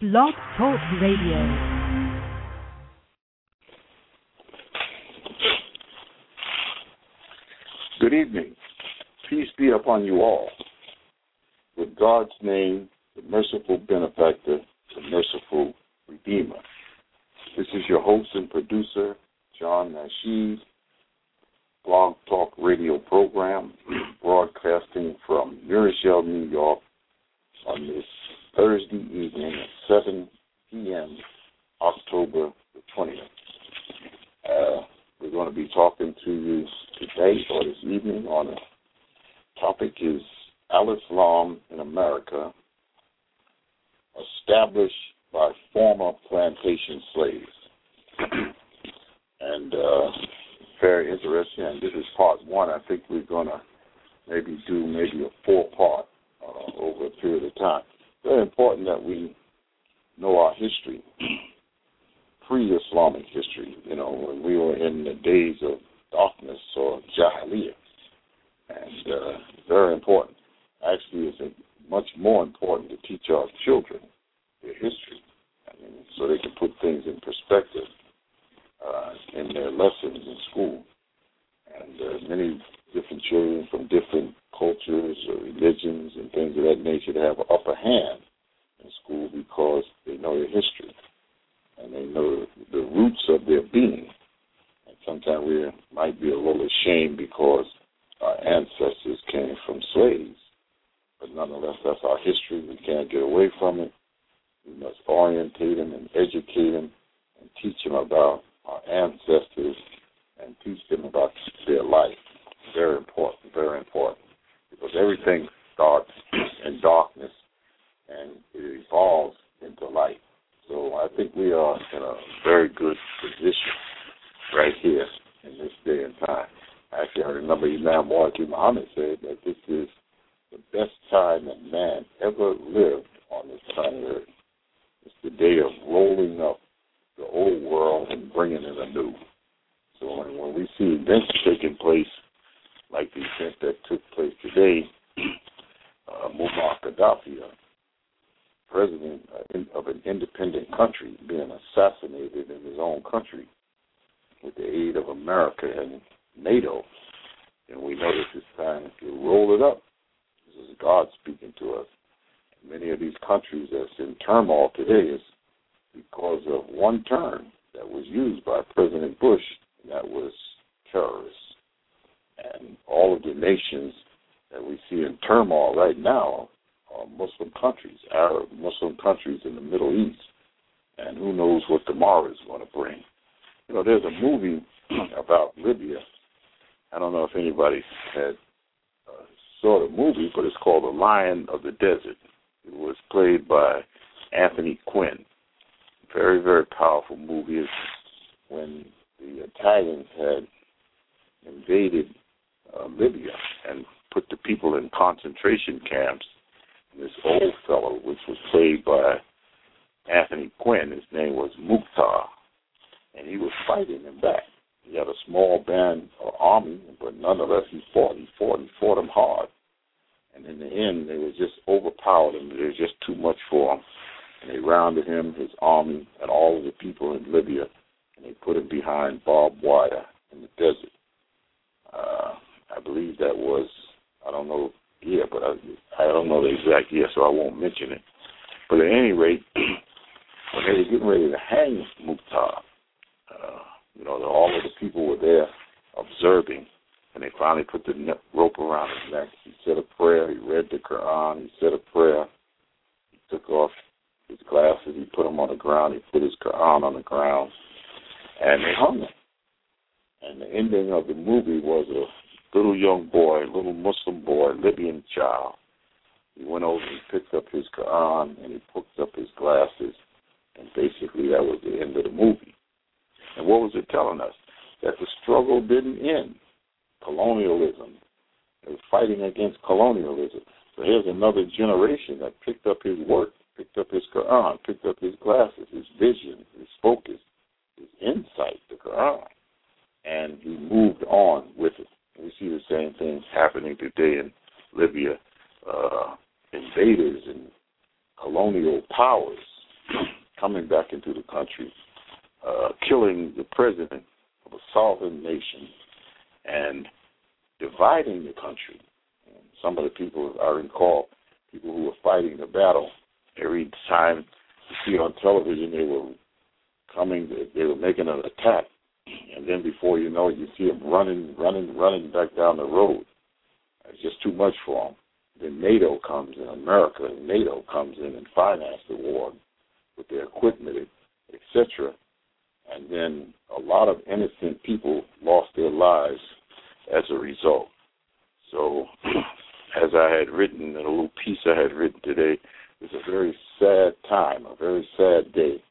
Blog Talk Radio. Good evening. Peace be upon you all. With God's name, the merciful benefactor, the merciful redeemer. This is your host and producer, John Nashid, Blog Talk radio program, broadcasting from New Rochelle, New York, on this Thursday evening at 7 p.m., October the 20th. Uh, we're going to be talking to you today or this evening on a topic is Al-Islam in America, established by former plantation slaves. and uh, very interesting. And this is part one. I think we're going to maybe do maybe a four part uh, over a period of time. Very important that we know our history, pre-Islamic history. You know, when we were in the days of darkness or Jahiliyyah, and uh, very important. Actually, it's much more important to teach our children their history, I mean, so they can put things in perspective uh, in their lessons in school. And uh, many different children from different cultures or religions and things of that nature to have an upper hand in school because they know their history and they know the roots of their being. And sometimes we might be a little ashamed because our ancestors came from slaves. But nonetheless, that's our history. We can't get away from it. We must orientate them and educate them and teach them about our ancestors and teach them about their life. Very important, very important. Because everything starts in darkness and it evolves into light. So I think we are in a very good position right here in this day and time. I actually, I remember Imam Muhammad Muhammad said that this is the best time that man ever lived on this planet Earth. It's the day of rolling up the old world and bringing in a new. So when, when we see events taking place, like the event that took place today, uh, Muammar Gaddafi, a president of an independent country, being assassinated in his own country with the aid of America and NATO, and we know that it's time to roll it up. This is God speaking to us. Many of these countries that's in turmoil today is because of one term that was used by President Bush, and that was terrorists. And all of the nations that we see in turmoil right now are Muslim countries, Arab Muslim countries in the Middle East. And who knows what tomorrow is going to bring. You know, there's a movie about Libya. I don't know if anybody had uh, saw the movie, but it's called The Lion of the Desert. It was played by Anthony Quinn very, very powerful movie is when the Italians had invaded uh, Libya and put the people in concentration camps. And this old fellow, which was played by Anthony Quinn, his name was Mukhtar, and he was fighting them back. He had a small band or army, but nonetheless he fought. He fought. He fought them hard. And in the end, they were just overpowered him. There was just too much for him and they rounded him, his army, and all of the people in Libya, and they put him behind barbed wire in the desert. Uh, I believe that was, I don't know, yeah, but I, I don't know the exact year, so I won't mention it. But at any rate, when they were getting ready to hang Mukhtar, uh, you know, all of the people were there observing, and they finally put the rope around his neck. He said a prayer. He read the Quran. He said a prayer. He took off his glasses. He put them on the ground. He put his Quran on the ground, and they hung him. And the ending of the movie was a little young boy, little Muslim boy, Libyan child. He went over and picked up his Quran and he picked up his glasses, and basically that was the end of the movie. And what was it telling us? That the struggle didn't end. Colonialism. They were fighting against colonialism. So here's another generation that picked up his work picked up his Quran, picked up his glasses, his vision, his focus, his insight, the Quran, and he moved on with it. We see the same things happening today in Libya. Uh, invaders and colonial powers coming back into the country, uh, killing the president of a sovereign nation, and dividing the country. And some of the people I recall, people who were fighting the battle, every time you see on television they were coming, they were making an attack, and then before you know it, you see them running, running, running back down the road. It's just too much for them. Then NATO comes in, America and NATO comes in and finance the war with their equipment, etc. And then a lot of innocent people lost their lives as a result. So, as I had written in a little piece I had written today, it's a very sad time, a very sad day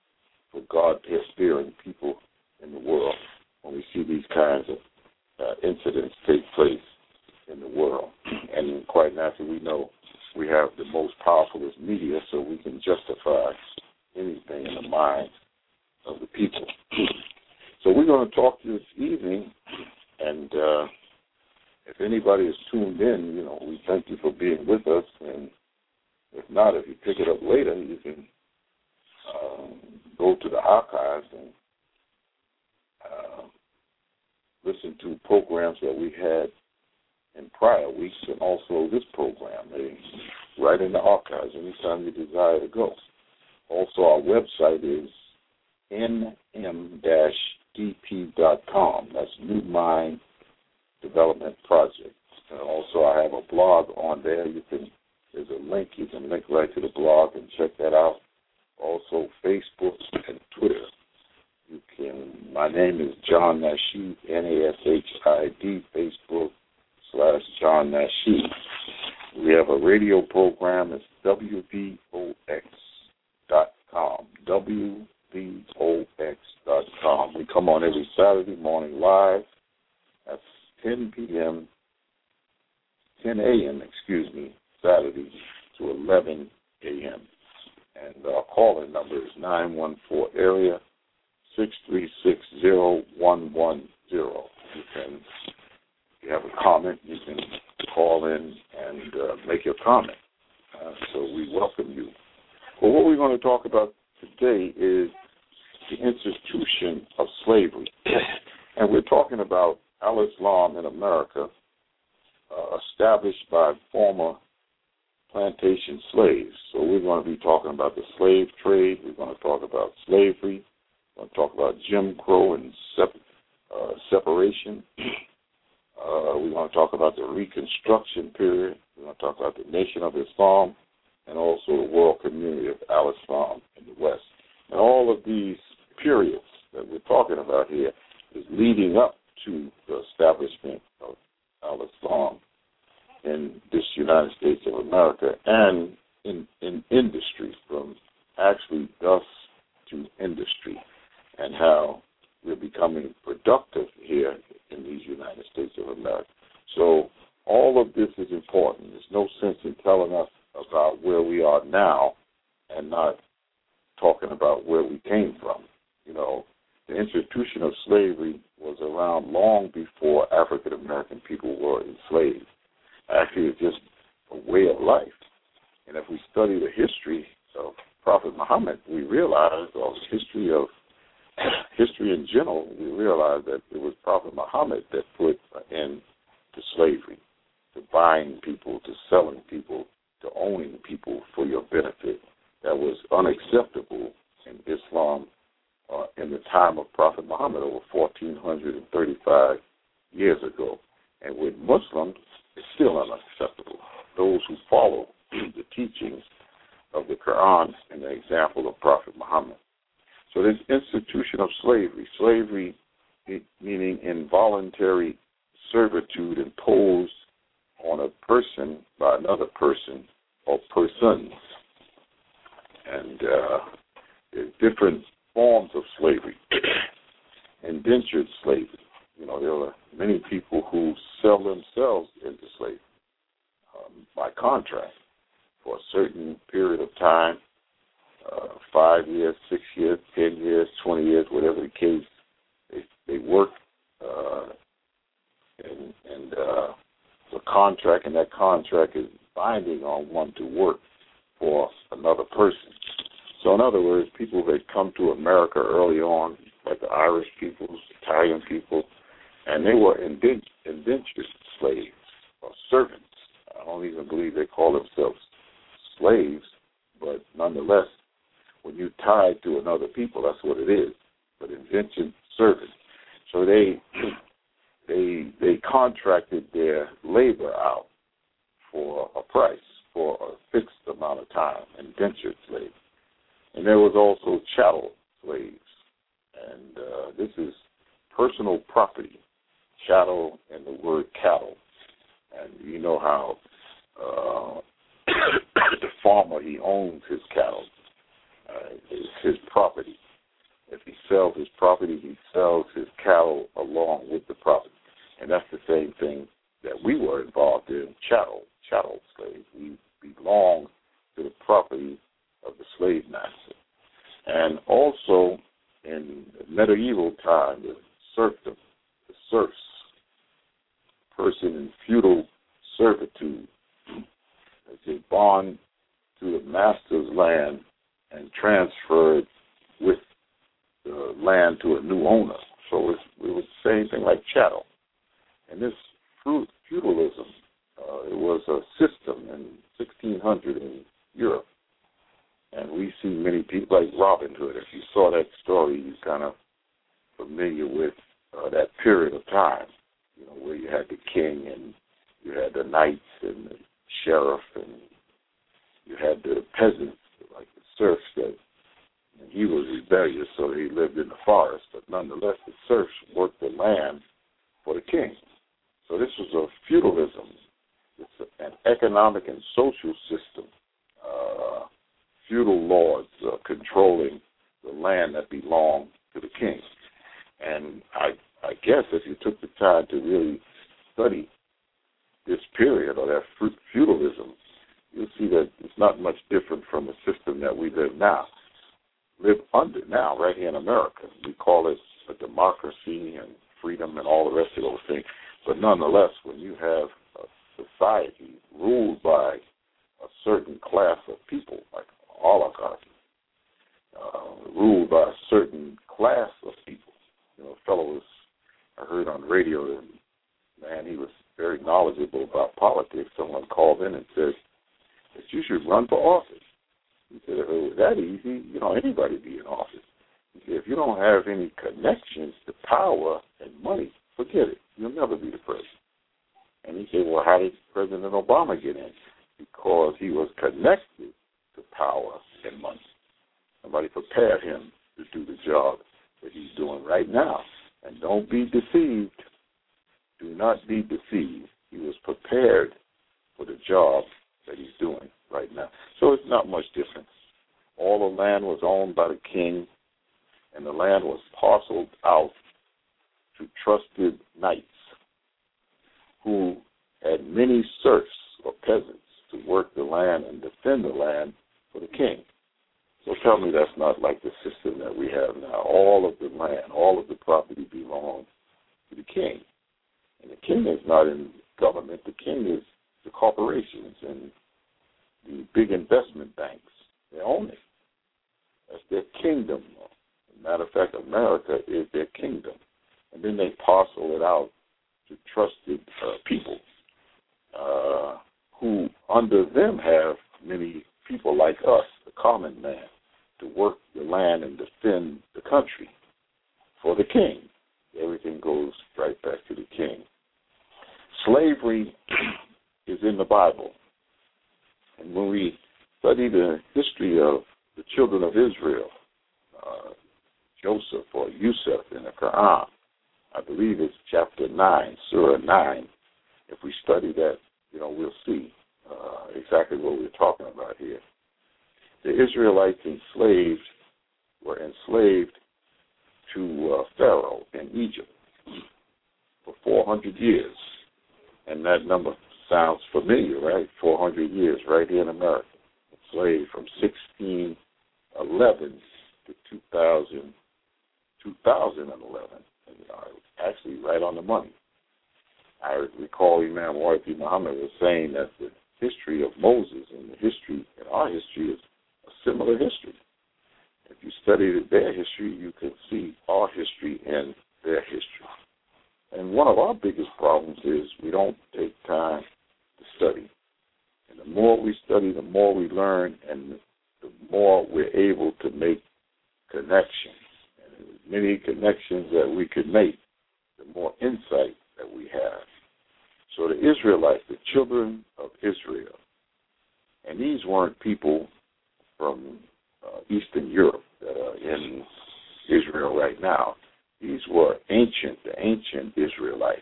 for God sparing people in the world when we see these kinds of uh, incidents take place in the world. And quite naturally, we know we have the most powerful media, so we can justify anything in the minds of the people. so we're going to talk this evening, and uh, if anybody is tuned in, you know, we thank you for being with us. And if not, if you pick it up later, you can um, go to the archives and uh, listen to programs that we had in prior weeks and also this program. Right in the archives anytime you desire to go. Also, our website is nm-dp.com. That's New Mind Development Project. And also, I have a blog on there. You can there's a link. You can link right to the blog and check that out. Also, Facebook and Twitter. You can. My name is John Nashid, N-A-S-H-I-D, Facebook slash John Nashid. We have a radio program. It's WVOX.com. WVOX.com. We come on every Saturday morning live at 10 p.m., 10 a.m., excuse me, Saturday to 11 a.m. And our calling number is 914 area 6360110. You can you have a comment, you can call in and uh, make your comment. Uh, so we welcome you. Well, what we're going to talk about today is the institution of slavery. and we're talking about Al Islam in America, uh, established by former plantation slaves. So we're going to be talking about the slave trade. We're going to talk about slavery. We're going to talk about Jim Crow and uh. We're going to talk about the Reconstruction period. We're going to talk about the Nation of Islam and also the world community of Al Islam in the West. And all of these periods that we're talking about here is leading up to the establishment of Al Islam in this United States of America and in, in industry, from actually dust to industry, and how we're becoming productive here in these United States of America. So all of this is important. There's no sense in telling us about where we are now and not talking about where we came from. You know, the institution of slavery was around long before African American people were enslaved. Actually, it's just a way of life. And if we study the history of Prophet Muhammad, we realize, or the history of history in general, we realize that it was Prophet Muhammad that put an end to slavery, to buying people, to selling people, to owning people for your benefit. That was unacceptable in Islam uh, in the time of Prophet Muhammad over 1435 years ago. And with Muslims, it's still unacceptable. Those who follow the teachings of the Quran and the example of Prophet Muhammad. So this institution of slavery, slavery meaning involuntary servitude imposed on a person by another person or persons. And uh, different forms of slavery. Indentured slavery. You know, there are many people who sell themselves into slavery um, by contract for a certain period of time uh, five years, six years, ten years, twenty years, whatever the case. They they work uh, and and uh, the contract, and that contract is binding on one to work for another person. So, in other words, people that come to America early on, like the Irish people, Italian people, and they were indentured slaves or servants. I don't even believe they call themselves slaves, but nonetheless, when you're tied to another people, that's what it is. But indentured servants. So they they they contracted their labor out for a price for a fixed amount of time, indentured slaves. And there was also chattel slaves, and uh, this is personal property, chattel and the word cattle. And you know how uh, the farmer he owns his cattle, uh, it's his property. If he sells his property, he sells his cattle along with the property. And that's the same thing that we were involved in, chattel, chattel slaves. We belong to the property of the slave master. And also in medieval time, the serfdom, the serfs, person in feudal servitude, as they bond to the master's land and transferred with the land to a new owner. So it was the same thing like chattel. And this feudalism, uh, it was a system in 1600 in Europe. And we see many people like Robin Hood. If you saw that story, you're kind of familiar with uh, that period of time, you know, where you had the king and you had the knights and the sheriff and you had the peasants, like the serfs that he was rebellious, so he lived in the forest. But nonetheless, the serfs worked the land for the king. So this was a feudalism. It's an economic and social system. Uh, feudal lords uh, controlling the land that belonged to the king. And I, I guess if you took the time to really study this period or that feudalism, you'll see that it's not much different from the system that we live now, live under now, right here in America. We call it a democracy and freedom and all the rest of those things. But nonetheless, when you have a society ruled by a certain class of people, like oligarchy, uh, ruled by a certain class of people. You know, a fellow was I heard on the radio, and man, he was very knowledgeable about politics. Someone called in and said that you should run for office. He said, oh, if it was that easy, you know, anybody be in office. He said, if you don't have any connections to power and money, forget it. You'll never be the president. And he said, well, how did President Obama get in? Because he was connected to power and money. Somebody prepared him to do the job that he's doing right now. And don't be deceived. Do not be deceived. He was prepared for the job that he's doing right now. So it's not much difference. All the land was owned by the king, and the land was parceled out to trusted knights who had many serfs or peasants to work the land and defend the land for the king. So tell me that's not like the system that we have now. All of the land, all of the property belongs to the king. And the king is not in government. The king is the corporations and the big investment banks. They own it. That's their kingdom. matter of fact, America is their kingdom. And then they parcel it out to trusted uh, people uh, who, under them, have many people like us, the common man, to work the land and defend the country for the king. Everything goes right back to the king. Slavery is in the Bible. And when we study the history of the children of Israel, uh, Joseph or Yusuf in the Quran, I believe it's chapter 9, Surah 9. If we study that, you know, we'll see uh, exactly what we're talking about here. The Israelites enslaved were enslaved to uh, Pharaoh in Egypt for 400 years. And that number sounds familiar, right? 400 years right here in America. Enslaved from 1611 to 2000, 2011. And, you know, actually right on the money. I recall Imam Warith Muhammad was saying that the history of Moses and the history and our history is a similar history. if you study their history, you can see our history and their history. And one of our biggest problems is we don't take time to study. And the more we study, the more we learn, and the more we're able to make connections. And as many connections that we could make, the more insight that we have. So the Israelites, the children of Israel, and these weren't people from uh, Eastern Europe that are in Israel right now. These were ancient, the ancient Israelites.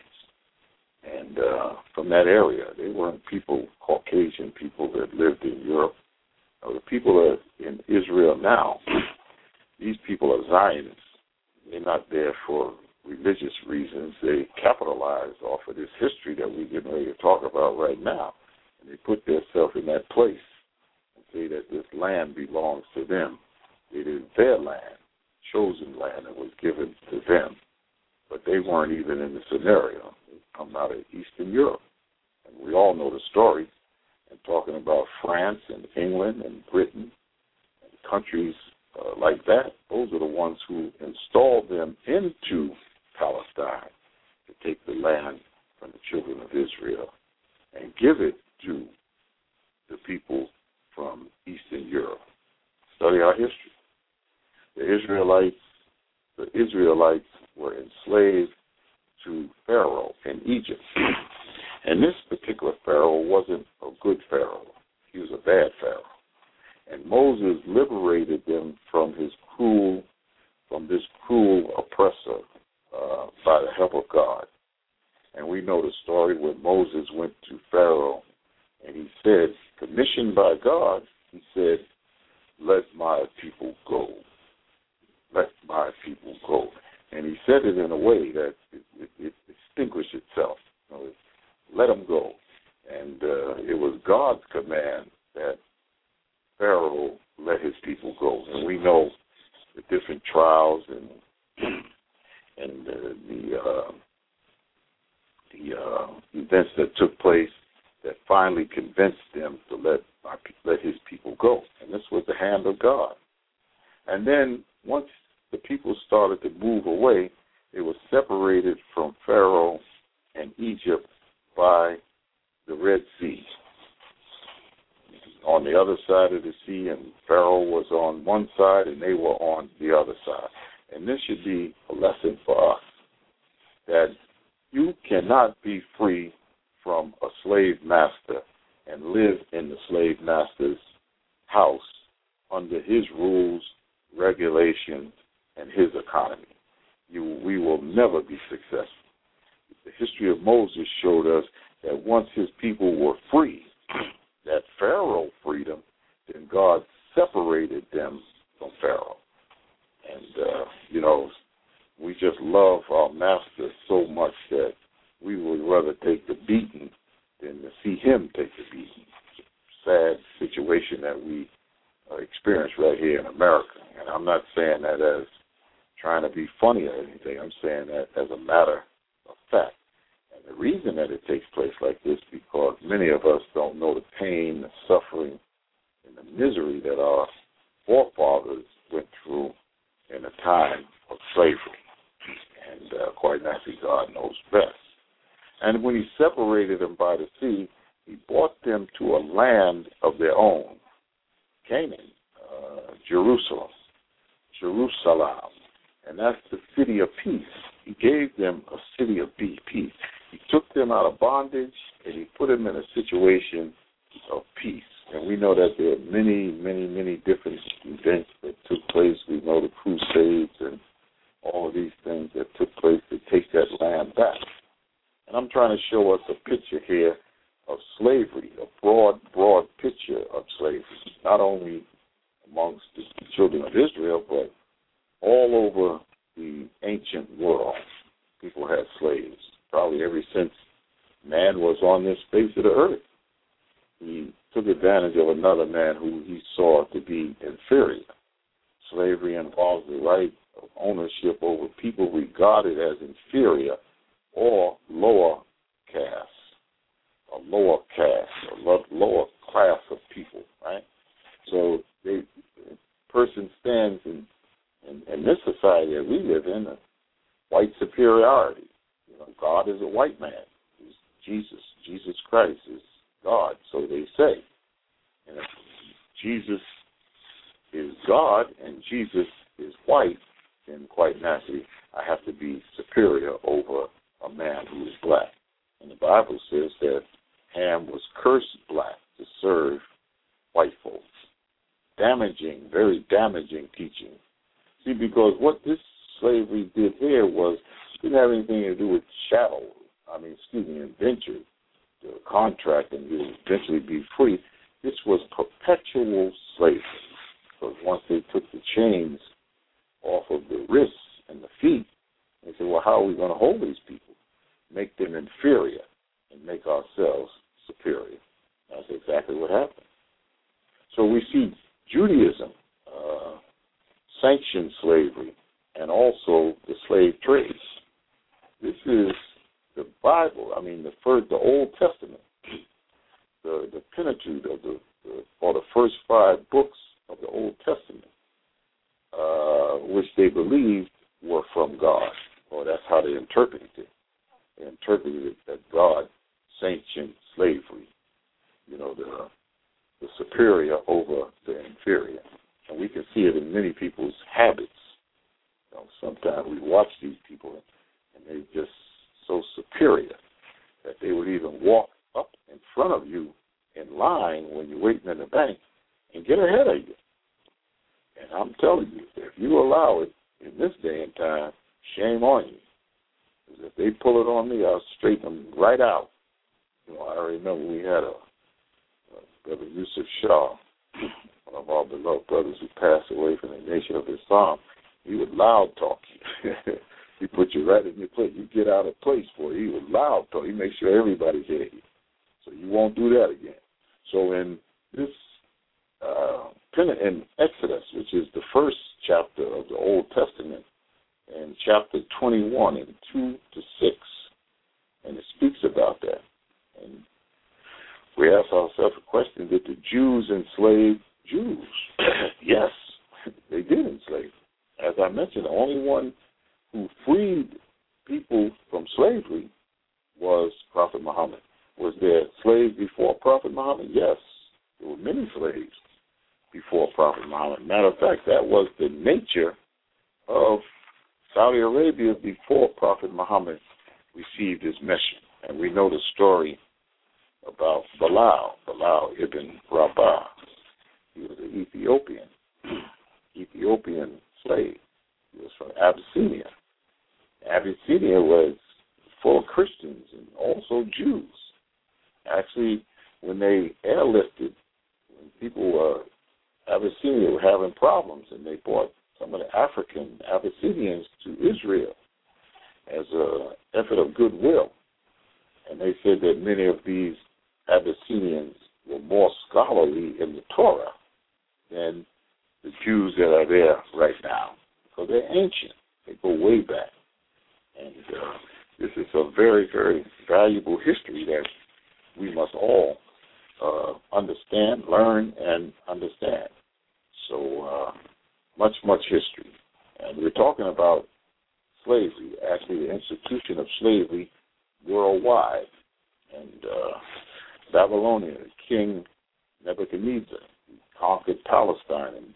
And uh, from that area, they weren't people, Caucasian people that lived in Europe. Uh, the people that in Israel now, these people are Zionists. They're not there for religious reasons. They capitalize off of this history that we're getting ready to talk about right now. And they put themselves in that place say that this land belongs to them. It is their land, chosen land that was given to them. But they weren't even in the scenario. Come out of Eastern Europe. And we all know the story. And talking about France and England and Britain and countries uh, like that, those are the ones who installed them into Palestine to take the land from the children of Israel and give it to the people from Eastern Europe. Study our history. The Israelites, the Israelites were enslaved to Pharaoh in Egypt. And this particular Pharaoh wasn't a good Pharaoh. He was a bad Pharaoh. And Moses liberated them from his cruel, from this cruel oppressor uh, by the help of God. And we know the story when Moses went to Pharaoh and he said, commissioned by God, he said, Let my people go. Let my people go. And he said it in a way that it, it, it distinguished itself. You know, let them go. And uh, it was God's command that Pharaoh let his people go. And we know the different trials and and uh, the uh, the uh, events that took place that finally convinced them to let our, let his people go, and this was the hand of God. And then once the people started to move away, they were separated from Pharaoh and Egypt by the Red Sea. On the other side of the sea, and Pharaoh was on one side, and they were on the other side. And this should be a lesson for us that you cannot be free from a slave master and live in the slave master's house under his rules, regulations, and his economy. You, we will never be successful. The history of Moses showed us that once his people were free, that Pharaoh freedom, then God separated them from And, uh, you know, we just love our master so much that we would rather take the beating than to see him take the beating. Sad situation that we uh, experience right here in America. And I'm not saying that as trying to be funny or anything. I'm saying that as a matter of fact. And the reason that it takes place like this because many of us don't know the pain, the suffering, and the misery that our forefathers went through in a time of slavery. And uh, quite naturally, God knows best. And when he separated them by the sea, he brought them to a land of their own, Canaan, uh, Jerusalem, Jerusalem, and that's the city of peace. He gave them a city of peace. He took them out of bondage and he put them in a situation of peace. And we know that there are many, many, many different events that took place. We know the Crusades and all of these things that took place to take that land back. And I'm trying to show us a picture here of slavery, a broad, broad picture of slavery, not only amongst the children of Israel, but all over the ancient world. People had slaves, probably ever since man was on this face of the earth. He took advantage of another man who he saw to be inferior. Slavery involves the right of ownership over people regarded as inferior or lower caste, a lower caste, a lower class of people, right? So a person stands in, in, in this society that we live in, a white superiority. You know, God is a white man. Jesus. Jesus Christ is God, so they say. And if Jesus is God and Jesus is white, then quite naturally I have to be superior over a man who is black. And the Bible says that Ham was cursed black to serve white folks. Damaging, very damaging teaching. See, because what this slavery did here was didn't have anything to do with chattel. I mean, excuse me, indenture, the contract, and you eventually be free. This was perpetual slavery. Because once they took the chains off of the wrists and the feet, they said, well, how are we going to hold these people? Make them inferior and make ourselves superior. That's exactly what happened. So we see Judaism uh, sanctioned slavery and also the slave trade. This is the Bible. I mean, the first, the Old Testament, the the Pentateuch, of the, or the first five books of the Old Testament, uh, which they believed were from God, or that's how they interpreted it. They interpreted it that God sanctioned slavery. You know, the the superior over the inferior, and we can see it in many people's habits. You know, sometimes we watch these people, and they're just so superior that they would even walk up in front of you in line when you're waiting in the bank and get ahead of you. And I'm telling you, if you allow it in this day and time, shame on you. Because if they pull it on me, I'll straighten them right out. You know, I remember we had a, a brother Yusuf Shaw, one of our beloved brothers who passed away from the nation of Islam. He would loud talk you. he put you right in your place. You get out of place for it. He would loud talk. He make sure everybody hear you. So you won't do that again. So in this uh, in Exodus, which is the first chapter of the Old Testament, and chapter 21 and 2 to 6, and it speaks about that. And we ask ourselves a question Did the Jews enslave Jews? yes, they did enslave. As I mentioned, the only one who freed people from slavery was Prophet Muhammad. Was there slaves before Prophet Muhammad? Yes, there were many slaves before Prophet Muhammad. Matter of fact, that was the nature of Saudi Arabia before Prophet Muhammad received his mission. And we know the story about Bilal, Bilal ibn Rabah. He was an Ethiopian, Ethiopian slave. He was from Abyssinia. Abyssinia was full of Christians and also Jews. Actually, when they airlifted, when people were Abyssinia were having problems, and they brought some of the African Abyssinians to Israel as an effort of goodwill. And they said that many of these Abyssinians were more scholarly in the Torah than the Jews that are there right now, because they're ancient. They go way back. And uh, this is a very, very valuable history that we must all uh, understand, learn, and understand. So uh, much, much history. And we're talking about slavery, actually the institution of slavery worldwide. And uh, Babylonia, King Nebuchadnezzar conquered Palestine and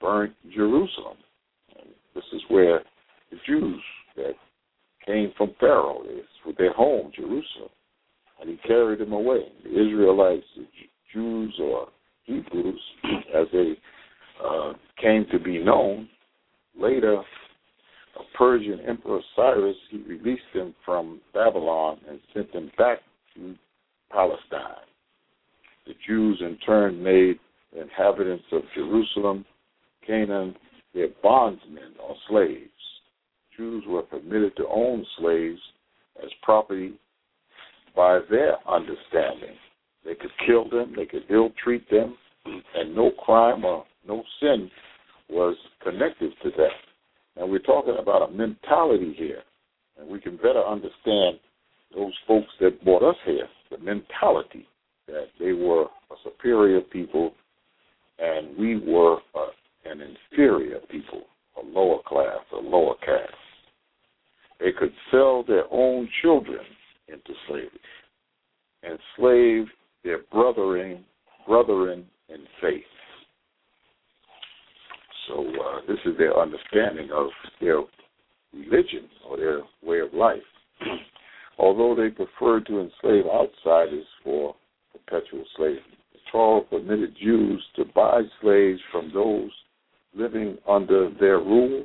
burnt Jerusalem. This is where the Jews that came from Pharaoh, this was their home, Jerusalem. And he carried them away. The Israelites, the Jews or Hebrews, as they uh, came to be known. Later, a Persian Emperor Cyrus he released them from Babylon and sent them back to Palestine. The Jews in turn made inhabitants of Jerusalem, Canaan, their bondsmen or slaves. Jews were permitted to own slaves as property by their understanding. They could kill them, they could ill treat them, and no crime or no sin was connected to that. And we're talking about a mentality here, and we can better understand those folks that brought us here, the mentality that they were a superior people and we were an an inferior people, a lower class, a lower caste. They could sell their own children into slavery, enslave their brethren, brethren in faith. So uh, this is their understanding of their religion or their way of life. Although they preferred to enslave outsiders for perpetual slavery, the Torah permitted Jews to buy slaves from those living under their rule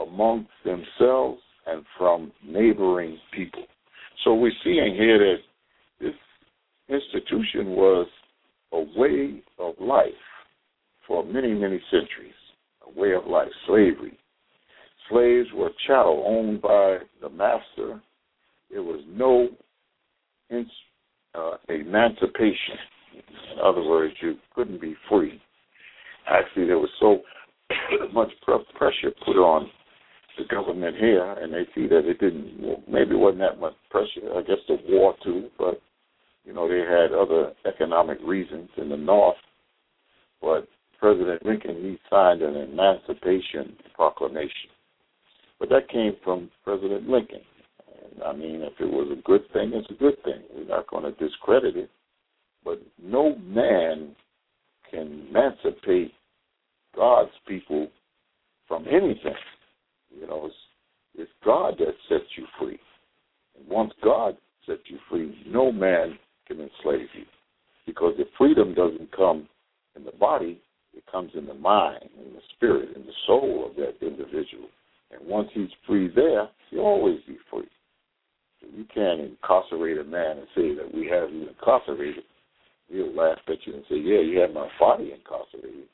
amongst themselves and from neighboring people. So we're seeing here that this institution was a way of life for many, many centuries, a way of life, slavery. Slaves were chattel owned by the master. There was no uh, emancipation. In other words, you couldn't be free. Actually, there was so pressure put on the government here, and they see that it didn't. Well, maybe wasn't that much pressure. I guess the war too, but you know they had other economic reasons in the North. But President Lincoln he signed an Emancipation Proclamation, but that came from President Lincoln. And, I mean, if it was a good thing, it's a good thing. We're not going to discredit it. But no man can emancipate God's people from anything. You know, it's, it's God that sets you free. And once God sets you free, no man can enslave you. Because the freedom doesn't come in the body, it comes in the mind, in the spirit, in the soul of that individual. And once he's free there, he'll always be free. So you can't incarcerate a man and say that we have you incarcerated. He'll laugh at you and say, Yeah, you have my body incarcerated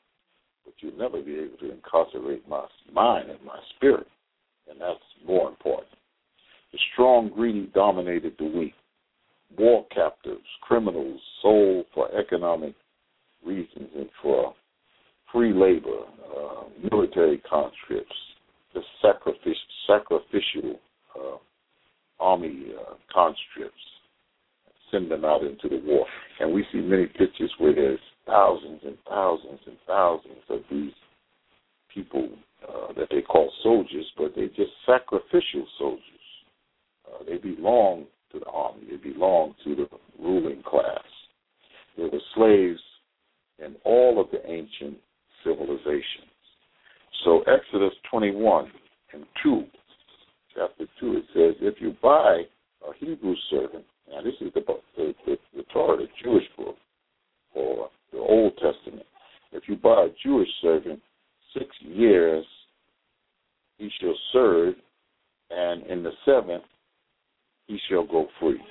but you'll never be able to incarcerate my mind and my spirit. And that's more important. The strong, greedy dominated the weak. War captives, criminals sold for economic reasons and for free labor, uh, military conscripts, the sacrific- sacrificial uh, army uh, conscripts, send them out into the war. And we see many pictures where there's thousands and thousands and thousands of these people uh, that they call soldiers, but they're just sacrificial soldiers. Uh, they belong to the army. They belong to the ruling class. They were slaves in all of the ancient civilizations. So Exodus 21 and 2, chapter 2, it says, if you buy a Hebrew servant, now this is the, the, the, the Torah, the Jewish book, or the Old Testament. If you buy a Jewish servant, six years he shall serve, and in the seventh he shall go free.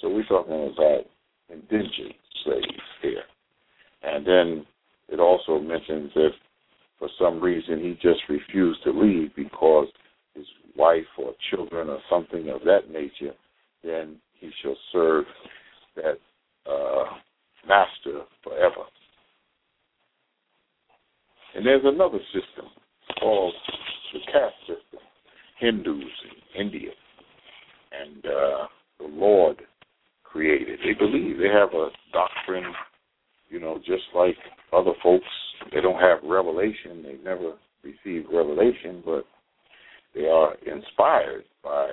So we're talking about indentured slaves here. And then it also mentions if for some reason he just refused to leave because his wife or children or something of that nature, then he shall serve that uh, master forever. And there's another system called the caste system, Hindus in India. And uh, the Lord created. They believe they have a doctrine, you know, just like other folks. They don't have revelation. They never received revelation, but they are inspired by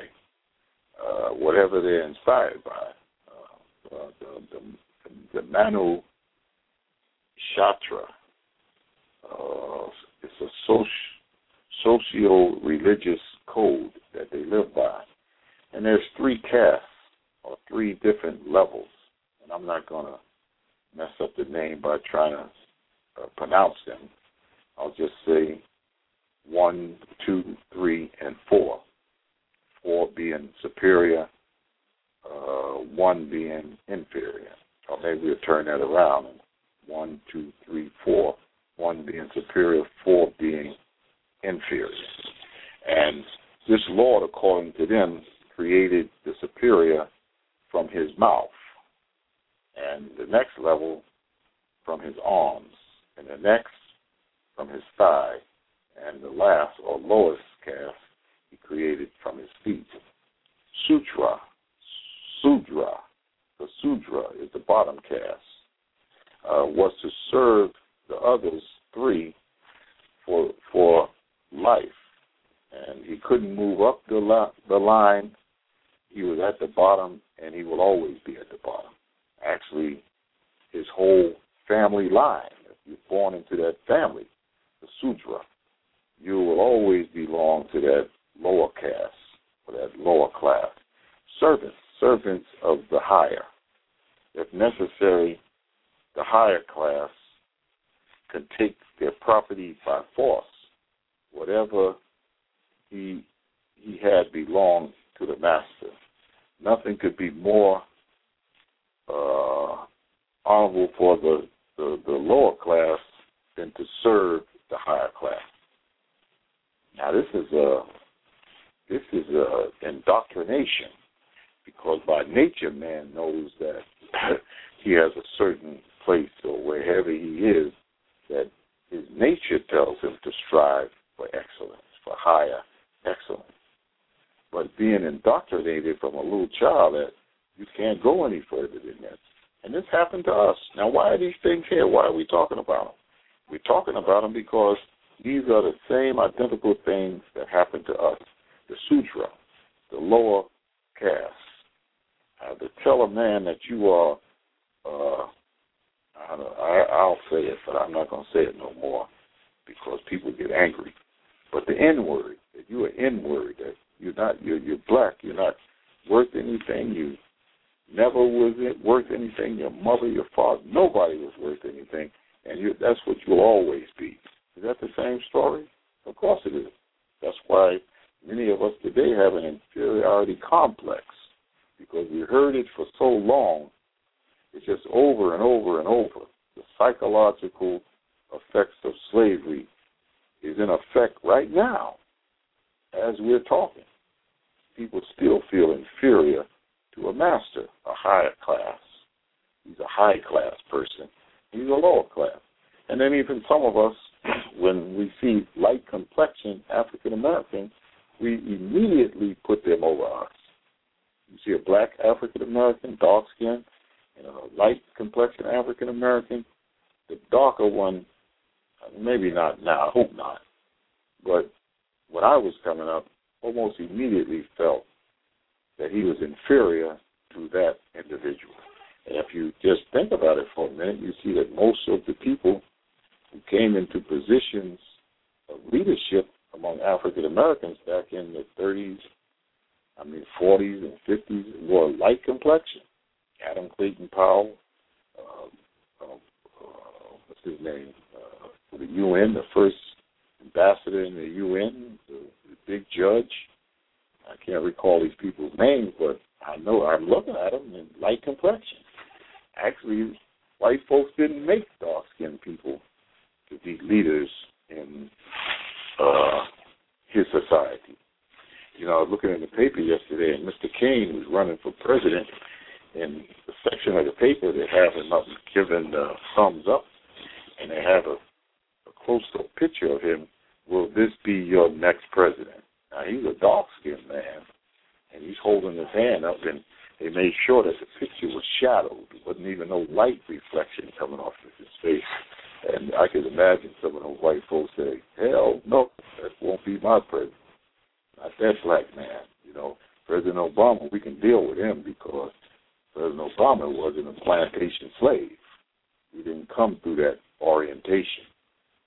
uh, whatever they're inspired by. Uh, uh, the, the, the Manu Shastra. Uh, it's a soci- socio-religious code that they live by, and there's three castes or three different levels, and I'm not to mess up the name by trying to uh, pronounce them. I'll just say one, two, three, and four. Four being superior, uh, one being inferior or maybe we'll turn that around. One, two, three, four. One being superior, four being inferior. And this Lord, according to them, created the superior from his mouth, and the next level from his arms, and the next from his thigh, and the last or lowest caste he created from his feet. Sutra, Sudra, the Sudra is the bottom caste, uh, was to serve the others three for for life, and he couldn't move up the the line. He was at the bottom, and he will always be at the bottom. Actually, his whole family line. If you're born into that family, the Sudra, you will always belong to that lower caste or that lower class. Servants, servants of the higher. If necessary, the higher class can take their property by force. Whatever he he had belonged to the master. Nothing could be more uh, honorable for the, the, the lower class than to serve the higher class. Now this is a this is a indoctrination because by nature man knows that he has a certain place or wherever he is that his nature tells him to strive for excellence, for higher excellence. But being indoctrinated from a little child that you can't go any further than this. And this happened to us. Now, why are these things here? Why are we talking about them? We're talking about them because these are the same identical things that happened to us. The Sudra, the lower caste. Uh, to tell a man that you are, uh, I, I'll say it, but I'm not going to say it no more because people get angry. But the N word, that you are N word, that you're not, you're, you're black, you're not worth anything, you never was it worth anything, your mother, your father, nobody was worth anything, and you, that's what you'll always be. Is that the same story? Of course it is. That's why many of us today have an inferiority complex because we heard it for so long. It's just over and over and over. The psychological effects of slavery is in effect right now as we're talking. People still feel inferior to a master, a higher class. He's a high class person. He's a lower class. And then even some of us, when we see light complexion African Americans, we immediately put them over us. You see a black African American, dark skin, and a light complexion African American, the darker one, maybe not now, I hope not, but when I was coming up, almost immediately felt that he was inferior to that individual. And if you just think about it for a minute, you see that most of the people who came into positions of leadership among African Americans back in the 30s, I mean 40s and 50s, were light complexion. Adam Clayton Powell, uh, uh, uh, what's his name, uh, for the UN, the first ambassador in the UN, the, the big judge, I can't recall these people's names, but I know I'm looking at them in light complexion. Actually, white folks didn't make dark skinned people to be leaders in uh, his society. You know, I was looking in the paper yesterday, and Mr. Cain was running for president. In the section of the paper, they have him up giving the thumbs up, and they have a, a close-up picture of him. Will this be your next president? Now he's a dark skinned man, and he's holding his hand up, and they made sure that the picture was shadowed. There wasn't even no light reflection coming off of his face. And I could imagine some of those white folks say, "Hell no, that won't be my president. Not that black man." You know, President Obama, we can deal with him because President Obama wasn't a plantation slave. He didn't come through that orientation.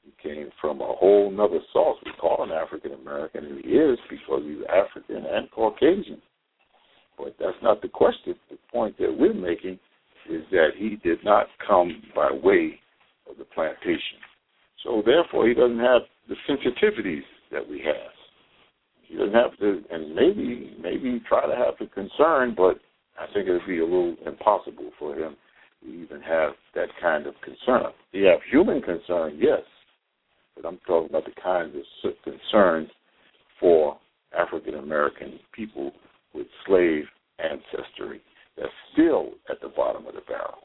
He came from a whole nother source. We call him African American, and he is because he's African and Caucasian. But that's not the question. The point that we're making is that he did not come by way of the plantation. So therefore, he doesn't have the sensitivities that we have. He doesn't have to, and maybe maybe try to have the concern, but I think it would be a little impossible for him to even have that kind of concern. He have human concern, yes, but I'm talking about the kinds of concerns for African American people with slave ancestry that's still at the bottom of the barrel.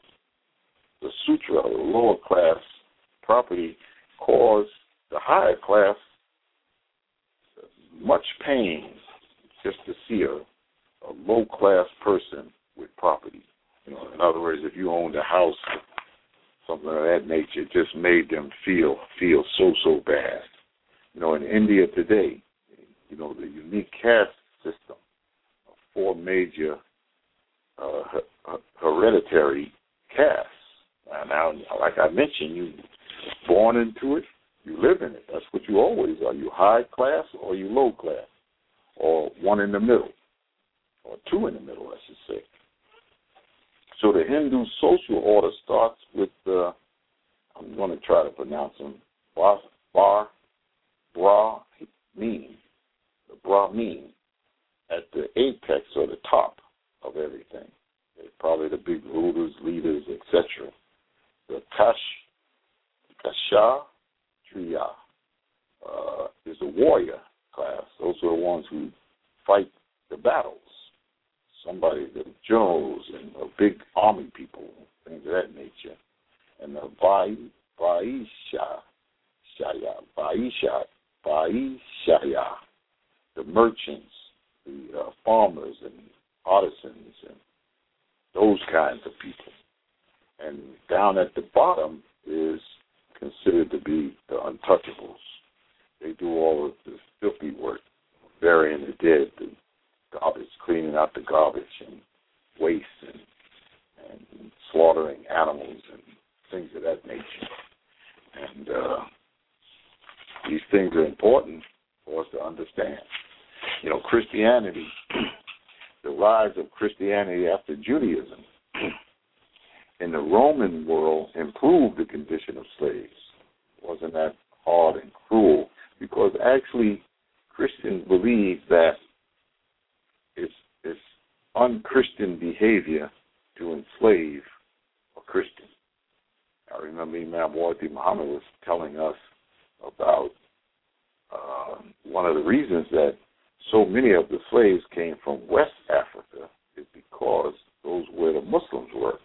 The Sudra, the lower class property, caused the higher class much pain just to see a, a low class person with property. You know, in other words, if you owned a house something of that nature it just made them feel feel so so bad. You know, In India today, you know, the unique caste system four major uh, hereditary castes. Now, like I mentioned, you born into it, you live in it. That's what you always are. You high class or you low class, or one in the middle, or two in the middle, I should say. So the Hindu social order starts with uh, I'm going to try to pronounce them bar bar brahmin, the brahmin at the apex or the top of everything. They're probably the big rulers, leaders, etc. The Kash Kasha Triya uh, is a warrior class. Those are the ones who fight the battles. Somebody, the generals and the big army people, things of that nature. And the Vai, Vaisha, Shaya, Vaisha, Vaishaya, the merchants, the uh, farmers and artisans and those kinds of people. And down at the bottom is considered to be the untouchables. They do all of the filthy work, burying the dead, the garbage, cleaning out the garbage and waste and, and slaughtering animals and things of that nature. And uh, these things are important for us to understand. You know, Christianity, the rise of Christianity after Judaism in the Roman world improved the condition of slaves. Wasn't that hard and cruel? Because actually, Christians believe that it's it's unchristian behavior to enslave a Christian. I remember Imam Wardi Muhammad was telling us about uh, one of the reasons that so many of the slaves came from West Africa is because those where the Muslims were.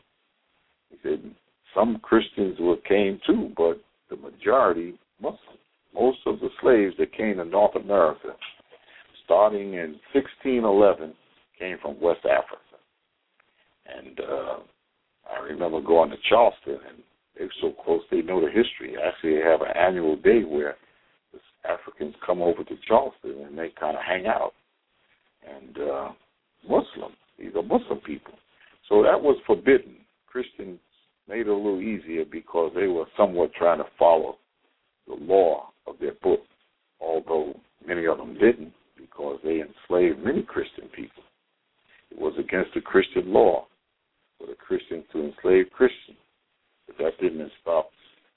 He said some Christians were came too, but the majority Muslims. Most of the slaves that came to North America, starting in 1611, came from West Africa. And uh, I remember going to Charleston, and they're so close they know the history. Actually, they have an annual day where the Africans come over to Charleston and they kind of hang out. And uh, Muslim, these are Muslim people. So that was forbidden. Christians made it a little easier because they were somewhat trying to follow the law of their book, although many of them didn't because they enslaved many Christian people. It was against the Christian law for the Christians to enslave Christians. But that didn't stop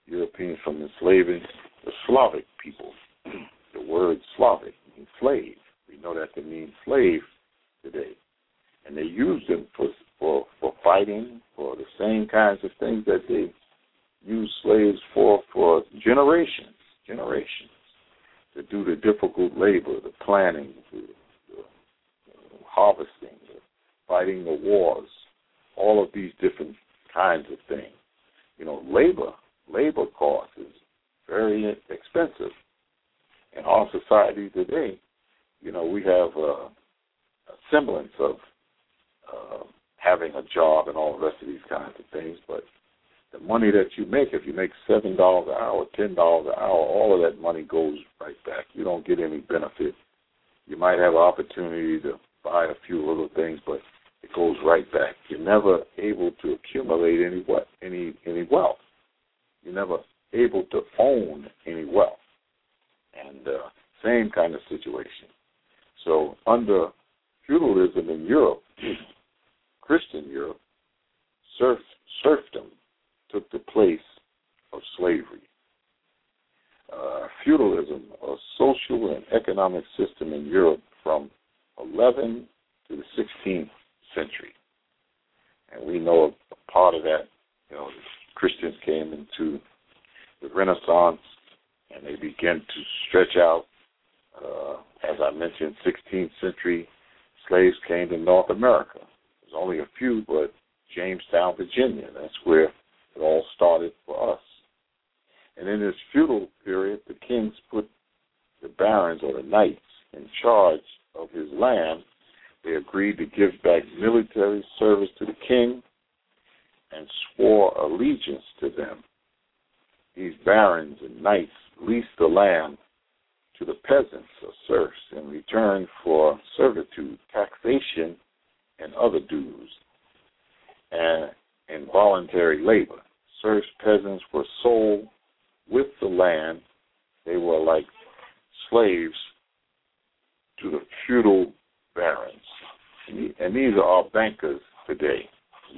Europeans from enslaving the Slavic people. the word Slavic means slave. We know that to mean slave today. And they used them for for for fighting, for the same kinds of things that they used slaves for for generations, generations, to do the difficult labor, the planning, the, the, harvesting, the fighting the wars, all of these different kinds of things. You know, labor, labor cost is very expensive. In our society today, you know, we have a, a semblance of uh, having a job and all the rest of these kinds of things, but the money that you make, if you make seven dollars an hour, ten dollars an hour, all of that money goes right back. You don't get any benefit. You might have an opportunity to buy a few little things, but it goes right back. You're never able to accumulate any what any any wealth. You're never able to own any wealth. And uh, same kind of situation. So under feudalism in Europe, Christian Europe, serf, serfdom took the place of slavery. Uh, feudalism, a social and economic system in Europe from 11 to the 16th century. And we know a part of that, you know, Christians came into the Renaissance and they began to stretch out. Uh, as I mentioned, 16th century slaves came to North America. Only a few, but Jamestown, Virginia, that's where it all started for us. And in this feudal period, the kings put the barons or the knights in charge of his land they agreed to give back military service to the king and swore allegiance to them. These barons and knights leased the land to the peasants or serfs in return for servitude, taxation, and other dues, and involuntary labor. Serfs, peasants were sold with the land. They were like slaves to the feudal barons. And these are our bankers today.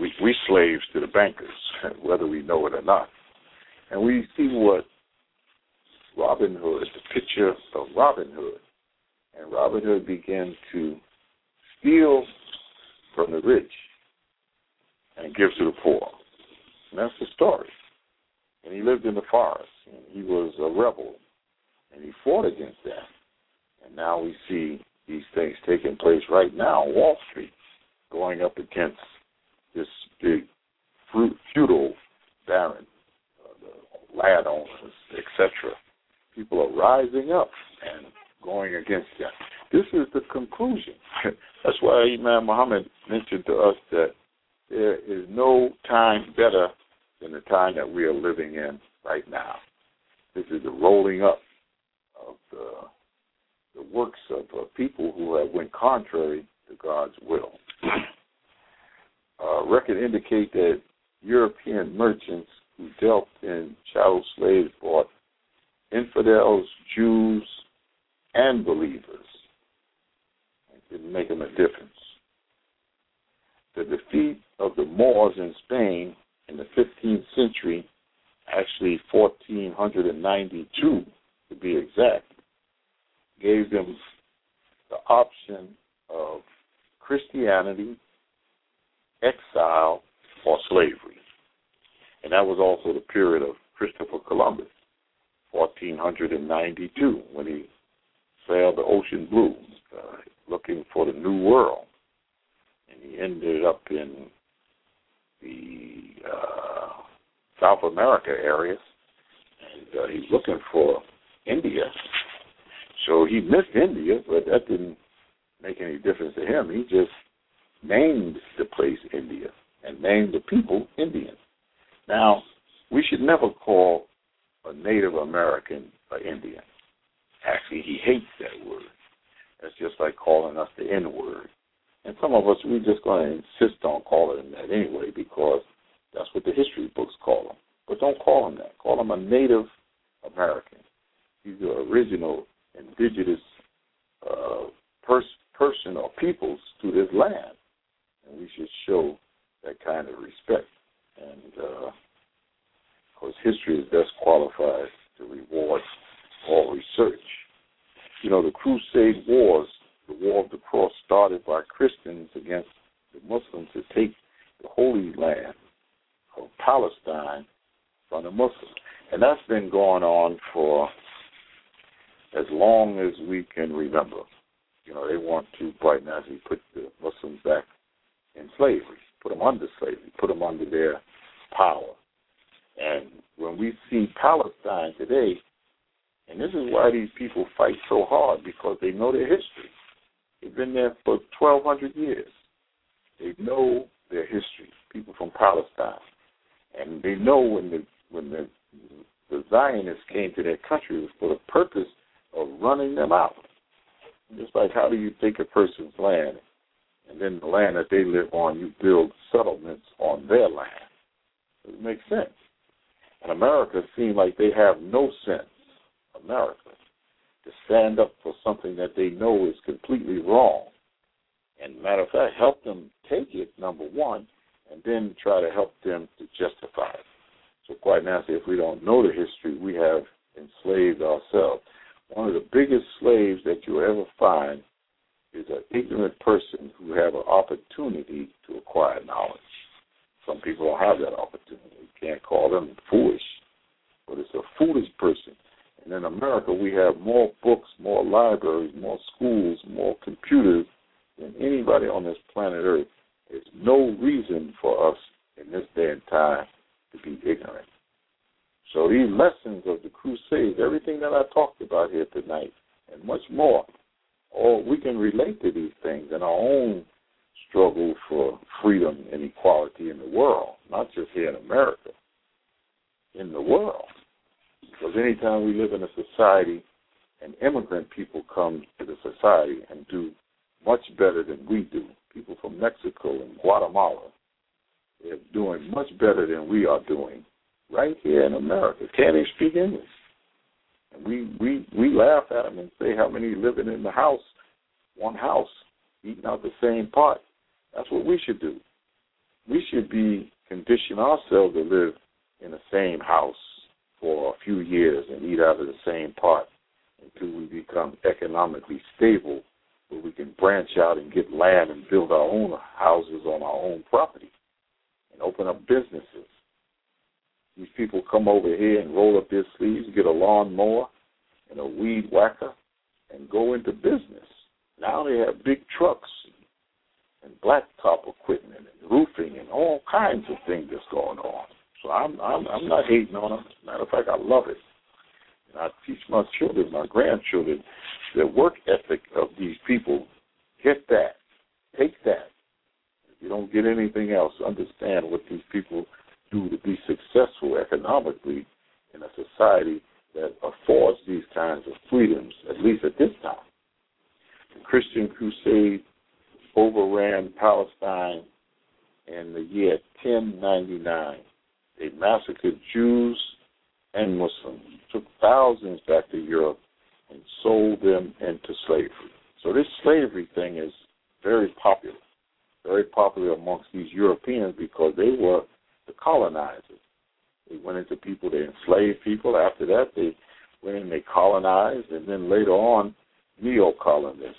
We, we slaves to the bankers, whether we know it or not. And we see what Robin Hood, the picture of Robin Hood. And Robin Hood began to steal from the rich and gives to the poor. And that's the story. And he lived in the forest. And he was a rebel. And he fought against that. And now we see these things taking place right now on Wall Street, going up against this big feudal baron, uh, the landowners, etc. People are rising up and going against that. This is the conclusion. That's why Imam Muhammad mentioned to us that there is no time better than the time that we are living in right now. This is the rolling up of the the works of uh, people who have went contrary to God's will. uh, record indicate that European merchants who dealt in chattel slaves bought infidels, Jews, and believers. Didn't them a difference. The defeat of the Moors in Spain in the 15th century, actually 1492 to be exact, gave them the option of Christianity, exile, or slavery. And that was also the period of Christopher Columbus, 1492, when he sailed the ocean blue, uh, looking for the new world. And he ended up in the uh, South America areas, and uh, he's looking for India so he missed India, but that didn't make any difference to him. He just named the place India and named the people Indian. Now, we should never call a Native American an Indian. Actually, he hates that word. That's just like calling us the N word. And some of us, we're just going to insist on calling him that anyway because that's what the history books call him. But don't call him that. Call him a Native American. He's the original indigenous uh, pers- person or peoples to this land, and we should show that kind of respect. And uh, of course, history is best qualified to reward all research. You know, the Crusade Wars, the War of the Cross, started by Christians against the Muslims to take the Holy Land of Palestine from the Muslims. And that's been going on for as long as we can remember. You know, they want to quite naturally put the Muslims back in slavery, put them under slavery, put them under their power. And when we see Palestine today, and this is why these people fight so hard because they know their history. They've been there for 1,200 years. They know their history. People from Palestine, and they know when the when the the Zionists came to their country it was for the purpose of running them out. Just like how do you take a person's land and then the land that they live on, you build settlements on their land? It makes sense. And America seems like they have no sense, America, to stand up for something that they know is completely wrong. And matter of fact, help them take it, number one, and then try to help them to justify it. So quite naturally, if we don't know the history, we have enslaved ourselves one of the biggest slaves that you'll ever find is an ignorant person who have an opportunity to acquire knowledge. Some people don't have that opportunity. You can't call them foolish, but it's a foolish person. And in America, we have more books, more libraries, more schools, more computers than anybody on this planet Earth. There's no reason for us in this day and time to be ignorant. So these lessons of the Crusades, everything that I talked about here tonight, and much more, all we can relate to these things in our own struggle for freedom and equality in the world, not just here in America, in the world. Because anytime we live in a society and immigrant people come to the society and do much better than we do. People from Mexico and Guatemala, they're doing much better than we are doing right here in America. Can't they speak English? And we we we laugh at them and say how many living in the house, one house, eating out the same pot. That's what we should do. We should be condition ourselves to live in the same house for a few years and eat out of the same pot until we become economically stable where we can branch out and get land and build our own houses on our own property and open up businesses. These people come over here and roll up their sleeves, get a lawnmower and a weed whacker, and go into business. Now they have big trucks and blacktop equipment and roofing and all kinds of things that's going on. So I'm I'm I'm not hating on them. Matter of fact, I love it. And I teach my children, my grandchildren, the work ethic of these people. Get that. Take that. If you don't get anything else, understand what these people do to be successful economically in a society that affords these kinds of freedoms, at least at this time. The Christian crusade overran Palestine in the year 1099. They massacred Jews and Muslims, took thousands back to Europe, and sold them into slavery. So this slavery thing is very popular, very popular amongst these Europeans because they were the colonizers. They went into people, they enslaved people. After that, they went in, they colonized, and then later on, neo-colonialism.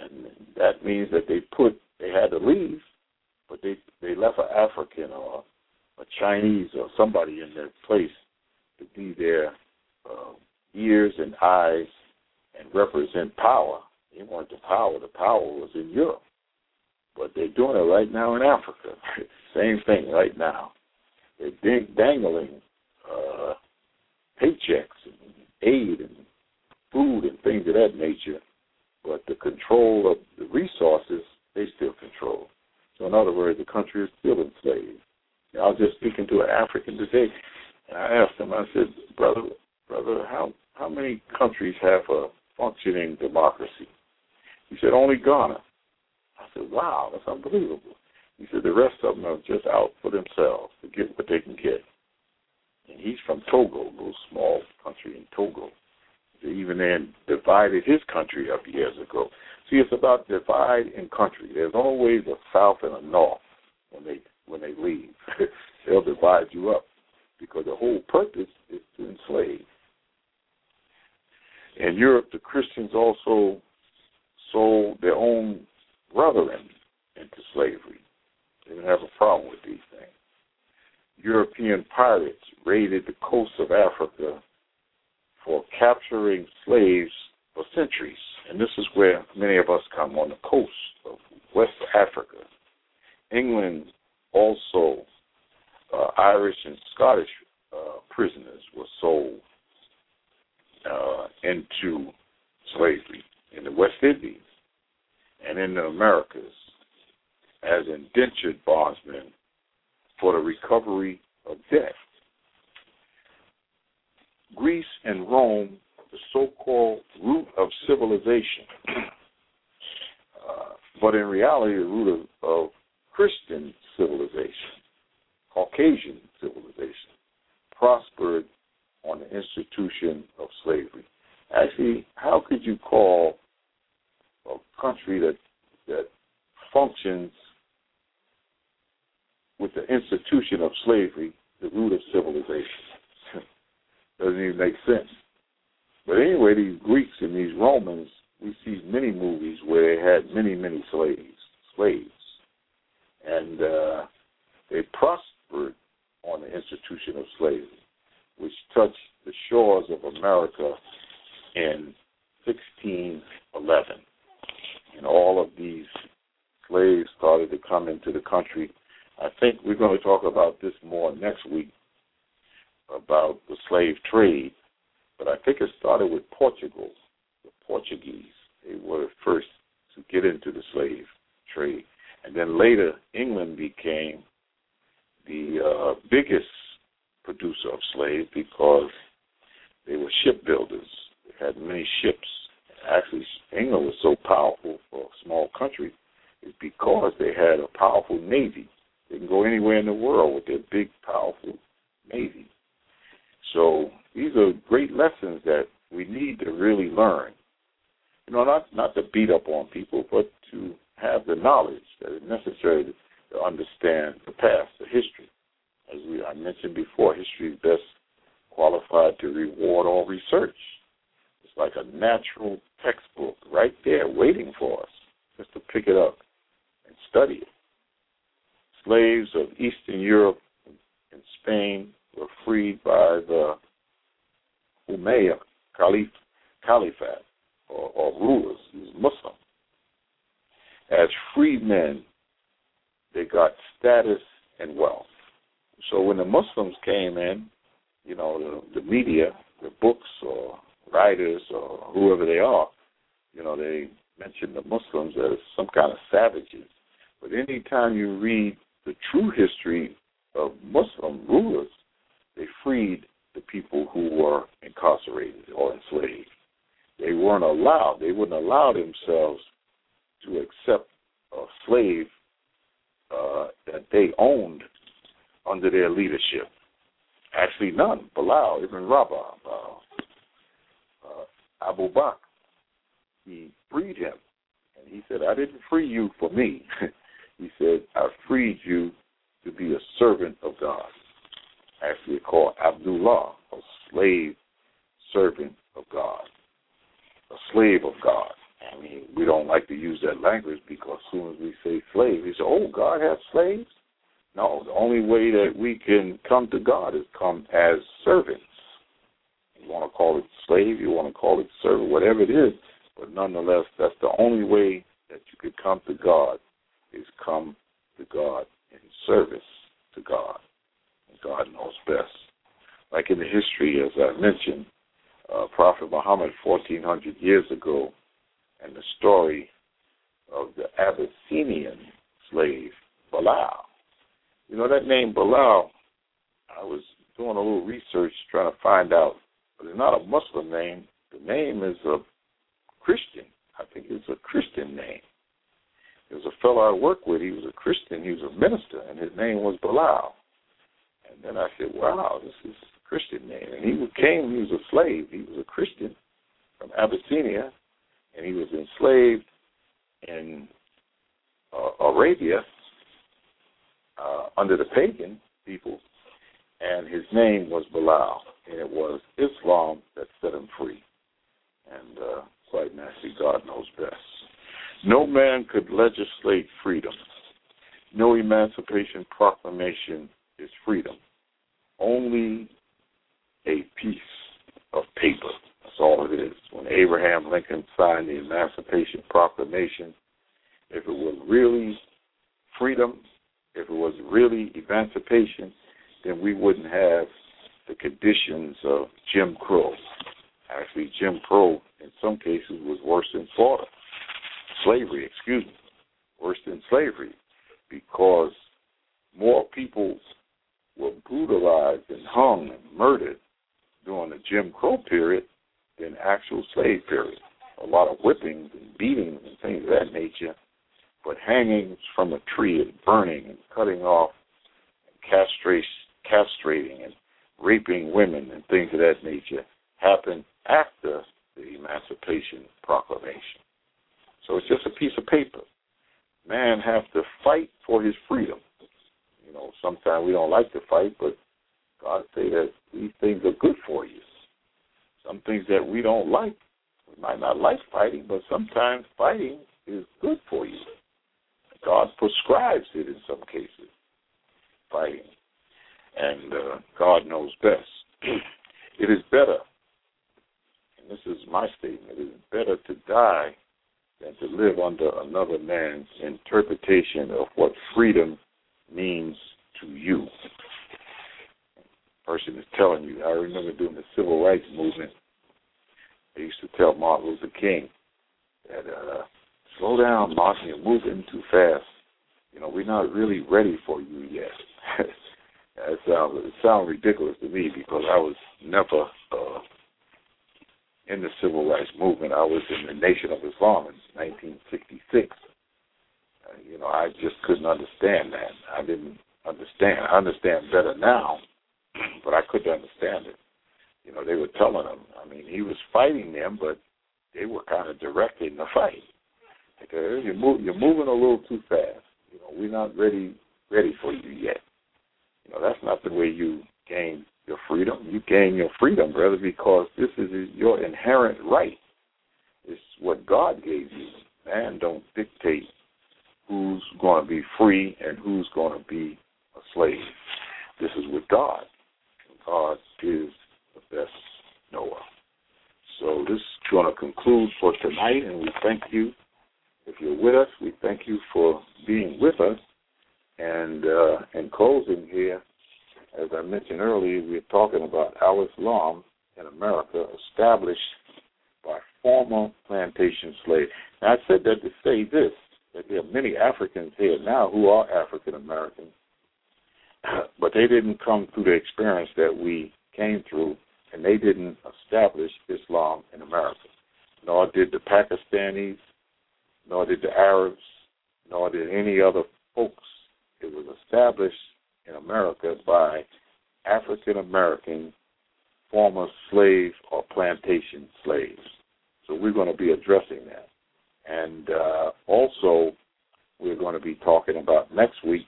And that means that they put, they had to leave, but they they left an African or a Chinese or somebody in their place to be their uh, ears and eyes and represent power. They weren't the power. The power was in Europe. But they're doing it right now in Africa. Same thing right now. They're ding- dangling uh, paychecks and aid and food and things of that nature. But the control of the resources, they still control. So in other words, the country is still enslaved. I was just speaking to an African today, and I asked him, I said, brother, brother, how how many countries have a functioning democracy? He said, only Ghana. I said, wow, that's unbelievable. He said, the rest of them are just out for themselves to get what they can get. And he's from Togo, a little small country in Togo. Even then divided his country up years ago. See, it's about divide in country. There's always a south and a north when they when they leave. They'll divide you up because the whole purpose is to enslave. In Europe, the Christians also sold their own brethren into slavery. They didn't have a problem with these things. European pirates raided the coast of Africa for capturing slaves for centuries. And this is where many of us come on the coast of West Africa. England also, uh, Irish and Scottish uh, prisoners were sold uh, into slavery in the West Indies and in the Americas as indentured bondsmen for the recovery of debt. Greece and Rome, the so called root of civilization, uh, but in reality, the root of, of Christian civilization, Caucasian civilization, prospered on the institution of slavery. Actually, how could you call a country that that functions with the institution of slavery the root of civilization? Doesn't even make sense. But anyway, these Greeks and these Romans, we see many movies where they had many, many slaves, and uh, they prospered on the institution of slavery which touched the shores of America in 1611. And all of these slaves started to come into the country. I think we're going to talk about this more next week about the slave trade. But I think it started with Portugal. The Portuguese, they were the first to get into the slave trade. And then later, England became the uh, biggest producer of slaves because they were shipbuilders. They had many ships. Actually, England was so powerful for a small country is because they had a powerful navy. They can go anywhere in the world with their big, powerful navy. So these are great lessons that we need to really learn. You know, not not to beat up on people, but to have the knowledge that is necessary to, understand the past, the history. As we I mentioned before, history is best qualified to reward all research. It's like a natural textbook right there waiting for us just to pick it up and study it. Slaves of Eastern Europe and Spain were freed by the Umayyad Caliph, Caliphate or, or rulers, Muslim. As freedmen, they got status and wealth. So when the Muslims came in, you know, the, the media, the books or writers or whoever they are, you know, they mention the Muslims as some kind of savages. But anytime you read the true history of Muslim rulers, they freed the people who were incarcerated or enslaved. They weren't allowed, they wouldn't allow themselves to accept a slave uh, that they owned under their leadership. Actually, none. Bilal Ibn Rabah, uh, uh, Abu Bakr, he freed him. And he said, I didn't free you for me. he said, I freed you to be a servant of God. Actually called Abdullah, a slave servant of God. A slave of God. I mean, we don't like to use that language because as soon as we say slave, we say, oh, God has slaves? No, the only way that we can come to God is come as servants. You want to call it slave, you want to call it servant, whatever it is, but nonetheless, that's the only way that you could come to God is come to God in service to God. And God knows best. Like in the history, as I mentioned, uh, Prophet Muhammad 1400 years ago, and the story of the Abyssinian slave, Bilal. You know, that name Bilal, I was doing a little research trying to find out, but it's not a Muslim name. The name is a Christian. I think it's a Christian name. There was a fellow I worked with. He was a Christian. He was a minister, and his name was Bilal. And then I said, "Wow, this is a Christian name." And he came. He was a slave. He was a Christian from Abyssinia, and he was enslaved in uh, Arabia uh, under the pagan people, and his name was Bilal, and it was Islam that set him free. And uh, quite nasty, God knows best. No man could legislate freedom. No Emancipation Proclamation is freedom. Only a piece of paper. That's all it is. When Abraham Lincoln signed the Emancipation Proclamation, if it was really freedom, if it was really emancipation, then we wouldn't have the conditions of Jim Crow. Actually, Jim Crow in some cases was worse than slavery, excuse me, worse than slavery, because more people were brutalized and hung and murdered during the Jim Crow period than actual slave period. A lot of whippings and beatings and things of that nature, but hangings from a tree and burning and cutting off and castrating and raping women and things of that nature happened after the Emancipation Proclamation. So it's just a piece of paper. Man has to fight for his freedom. You know, sometimes we don't like to fight, but God say that these things are good for you. Some things that we don't like, we might not like fighting, but sometimes fighting is good for you. God prescribes it in some cases, fighting. And uh, God knows best. it is better, and this is my statement, it is better to die than to live under another man's interpretation of what freedom means to you. Person is telling you. I remember during the civil rights movement, they used to tell Martin Luther King that uh, slow down, Martin, you're moving too fast. You know, we're not really ready for you yet. it sounds it sounds ridiculous to me because I was never uh, in the civil rights movement. I was in the Nation of Islam in 1966. Uh, you know, I just couldn't understand that. I didn't understand. I understand better now, but I couldn't understand it. You know, they were telling him. I mean, he was fighting them, but they were kind of directing the fight. Because you're, move, you're moving a little too fast. You know, we're not ready ready for you yet. You know, that's not the way you gain your freedom. You gain your freedom, brother, because this is your inherent right. It's what God gave you. Man don't dictate who's going to be free and who's going to be a slave. This is with God. God is the best knower. So this is going to conclude for tonight, and we thank you. If you're with us, we thank you for being with us. And uh, in closing here, as I mentioned earlier, we're talking about al-Islam in America established by former plantation slaves. Now, I said that to say this, that there are many Africans here now who are African Americans, but they didn't come through the experience that we came through, and they didn't establish Islam in America. Nor did the Pakistanis, nor did the Arabs, nor did any other folks. It was established in America by African American former slaves or plantation slaves. So we're going to be addressing that. And uh, also, we're going to be talking about next week,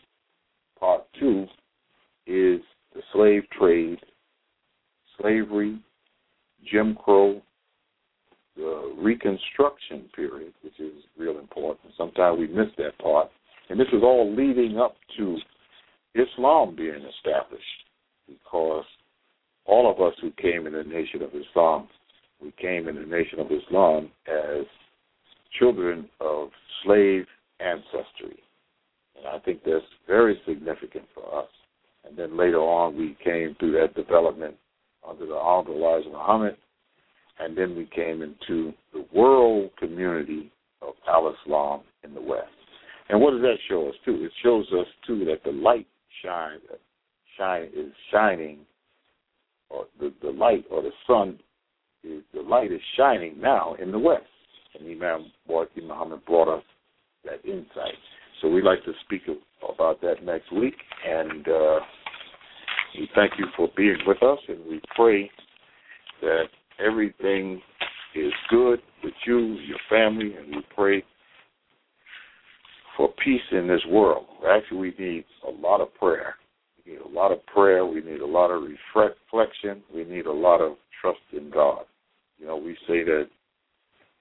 part two, is the slave trade, slavery, Jim Crow, the Reconstruction period, which is real important. Sometimes we miss that part. And this is all leading up to Islam being established because all of us who came in the nation of Islam, we came in the nation of Islam as children of slave ancestry. And I think that's very significant for us. And then later on, we came through that development under the Honorable Elijah Muhammad. And then we came into the world community of Al Islam in the West. And what does that show us, too? It shows us, too, that the light shine, shine is shining, or the, the light or the sun, is, the light is shining now in the west. And Imam Warki Muhammad brought us that insight. So we'd like to speak about that next week, and uh, we thank you for being with us, and we pray that everything is good with you, your family, and we pray for peace in this world. Actually, we need a lot of prayer. We need a lot of prayer. We need a lot of reflection. We need a lot of trust in God. You know, we say that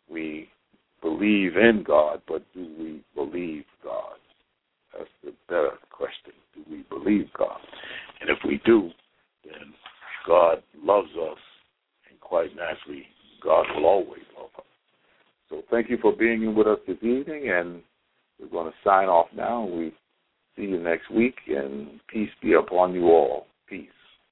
we believe in God, but do we believe God? That's the better question. Do we believe God? And if we do, then God loves us, and quite naturally, God will always love us. So thank you for being with us this evening, and we're going to sign off